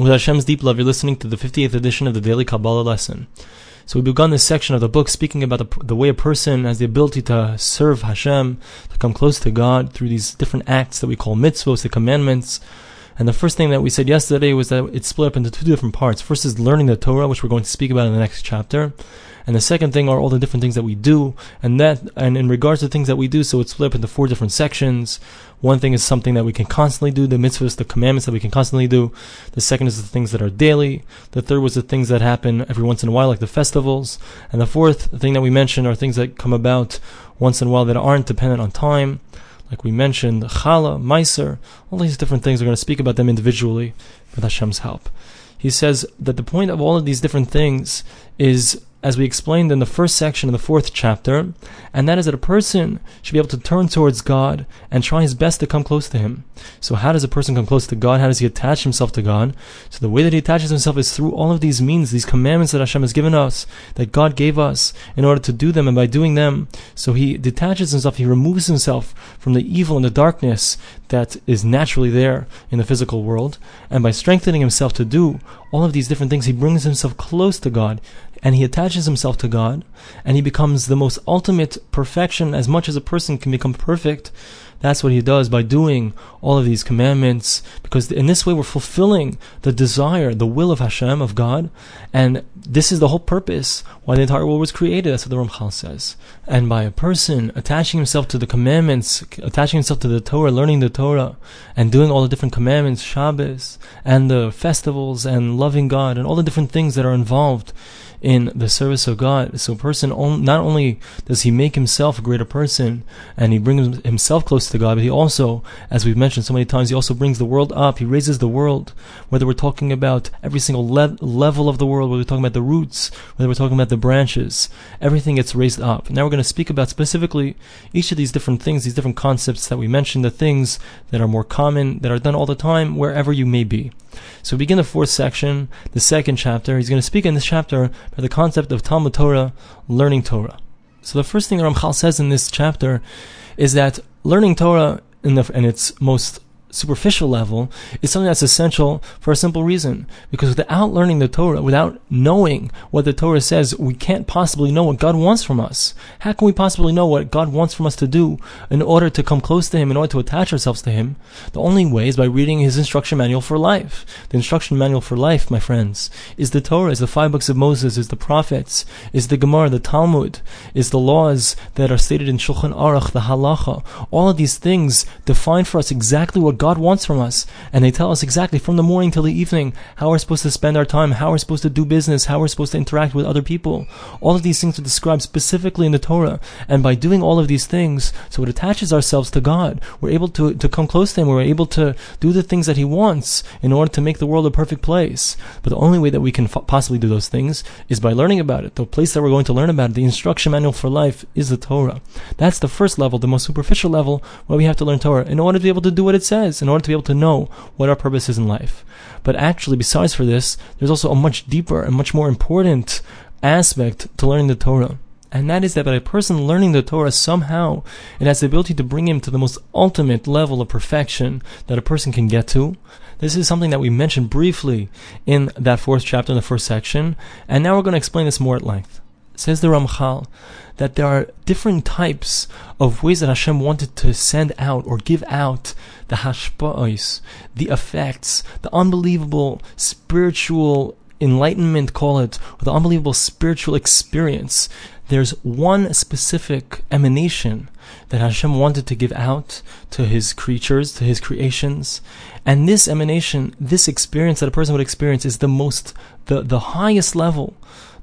With Hashem's deep love, you're listening to the 58th edition of the Daily Kabbalah Lesson. So we begun this section of the book speaking about the, the way a person has the ability to serve Hashem, to come close to God through these different acts that we call mitzvos, the commandments. And the first thing that we said yesterday was that it's split up into two different parts. First is learning the Torah, which we're going to speak about in the next chapter. And the second thing are all the different things that we do. And that, and in regards to things that we do, so it's split up into four different sections. One thing is something that we can constantly do, the mitzvahs, the commandments that we can constantly do. The second is the things that are daily. The third was the things that happen every once in a while, like the festivals. And the fourth thing that we mentioned are things that come about once in a while that aren't dependent on time. Like we mentioned, challah, meiser, all these different things. We're going to speak about them individually with Hashem's help. He says that the point of all of these different things is as we explained in the first section of the fourth chapter, and that is that a person should be able to turn towards God and try his best to come close to Him. So, how does a person come close to God? How does he attach himself to God? So, the way that he attaches himself is through all of these means, these commandments that Hashem has given us, that God gave us in order to do them, and by doing them, so he detaches himself, he removes himself from the evil and the darkness that is naturally there in the physical world, and by strengthening himself to do all of these different things, he brings himself close to God and he attaches himself to God, and he becomes the most ultimate perfection as much as a person can become perfect. That's what he does by doing all of these commandments, because in this way we're fulfilling the desire, the will of Hashem, of God, and this is the whole purpose why the entire world was created. That's what the Ramchal says. And by a person attaching himself to the commandments, attaching himself to the Torah, learning the Torah, and doing all the different commandments, Shabbos, and the festivals, and loving God, and all the different things that are involved in the service of God. So, person not only does he make himself a greater person and he brings himself close to God, but he also, as we've mentioned so many times, he also brings the world up. He raises the world. Whether we're talking about every single le- level of the world, whether we're talking about the roots, whether we're talking about the branches, everything gets raised up. Now we're going to speak about specifically each of these different things, these different concepts that we mentioned, the things that are more common, that are done all the time, wherever you may be. So we begin the fourth section, the second chapter. He's going to speak in this chapter about the concept of Talmud Torah, learning Torah. So the first thing the Ramchal says in this chapter is that learning Torah in, the, in its most superficial level is something that's essential for a simple reason. Because without learning the Torah, without knowing what the Torah says, we can't possibly know what God wants from us. How can we possibly know what God wants from us to do in order to come close to Him, in order to attach ourselves to Him? The only way is by reading His instruction manual for life. The instruction manual for life, my friends, is the Torah, is the five books of Moses, is the prophets, is the Gemara, the Talmud, is the laws that are stated in Shulchan Aruch, the Halacha. All of these things define for us exactly what God wants from us. And they tell us exactly from the morning till the evening how we're supposed to spend our time, how we're supposed to do business, how we're supposed to interact with other people. All of these things are described specifically in the Torah. And by doing all of these things, so it attaches ourselves to God. We're able to, to come close to Him. We're able to do the things that He wants in order to make the world a perfect place. But the only way that we can f- possibly do those things is by learning about it. The place that we're going to learn about it, the instruction manual for life, is the Torah. That's the first level, the most superficial level, where we have to learn Torah in order to be able to do what it says in order to be able to know what our purpose is in life. But actually, besides for this, there's also a much deeper and much more important aspect to learning the Torah. And that is that by a person learning the Torah, somehow it has the ability to bring him to the most ultimate level of perfection that a person can get to. This is something that we mentioned briefly in that fourth chapter in the first section, and now we're going to explain this more at length. Says the Ramchal that there are different types of ways that Hashem wanted to send out or give out the hashpa'os, the effects, the unbelievable spiritual enlightenment, call it, or the unbelievable spiritual experience. There's one specific emanation that Hashem wanted to give out to his creatures, to his creations. And this emanation, this experience that a person would experience is the most, the, the highest level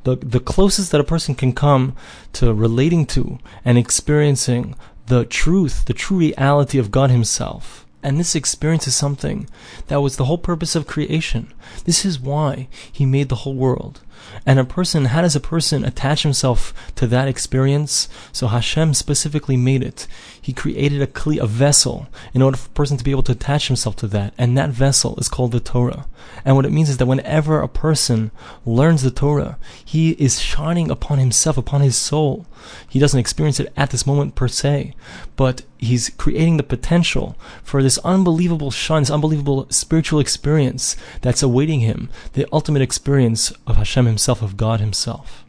the, the closest that a person can come to relating to and experiencing the truth, the true reality of God Himself. And this experience is something that was the whole purpose of creation. This is why He made the whole world. And a person, how does a person attach himself to that experience? So Hashem specifically made it. He created a kli, a vessel, in order for a person to be able to attach himself to that. And that vessel is called the Torah. And what it means is that whenever a person learns the Torah, he is shining upon himself, upon his soul. He doesn't experience it at this moment per se, but he's creating the potential for this unbelievable shine, this unbelievable spiritual experience that's awaiting him, the ultimate experience of Hashem himself, of God himself.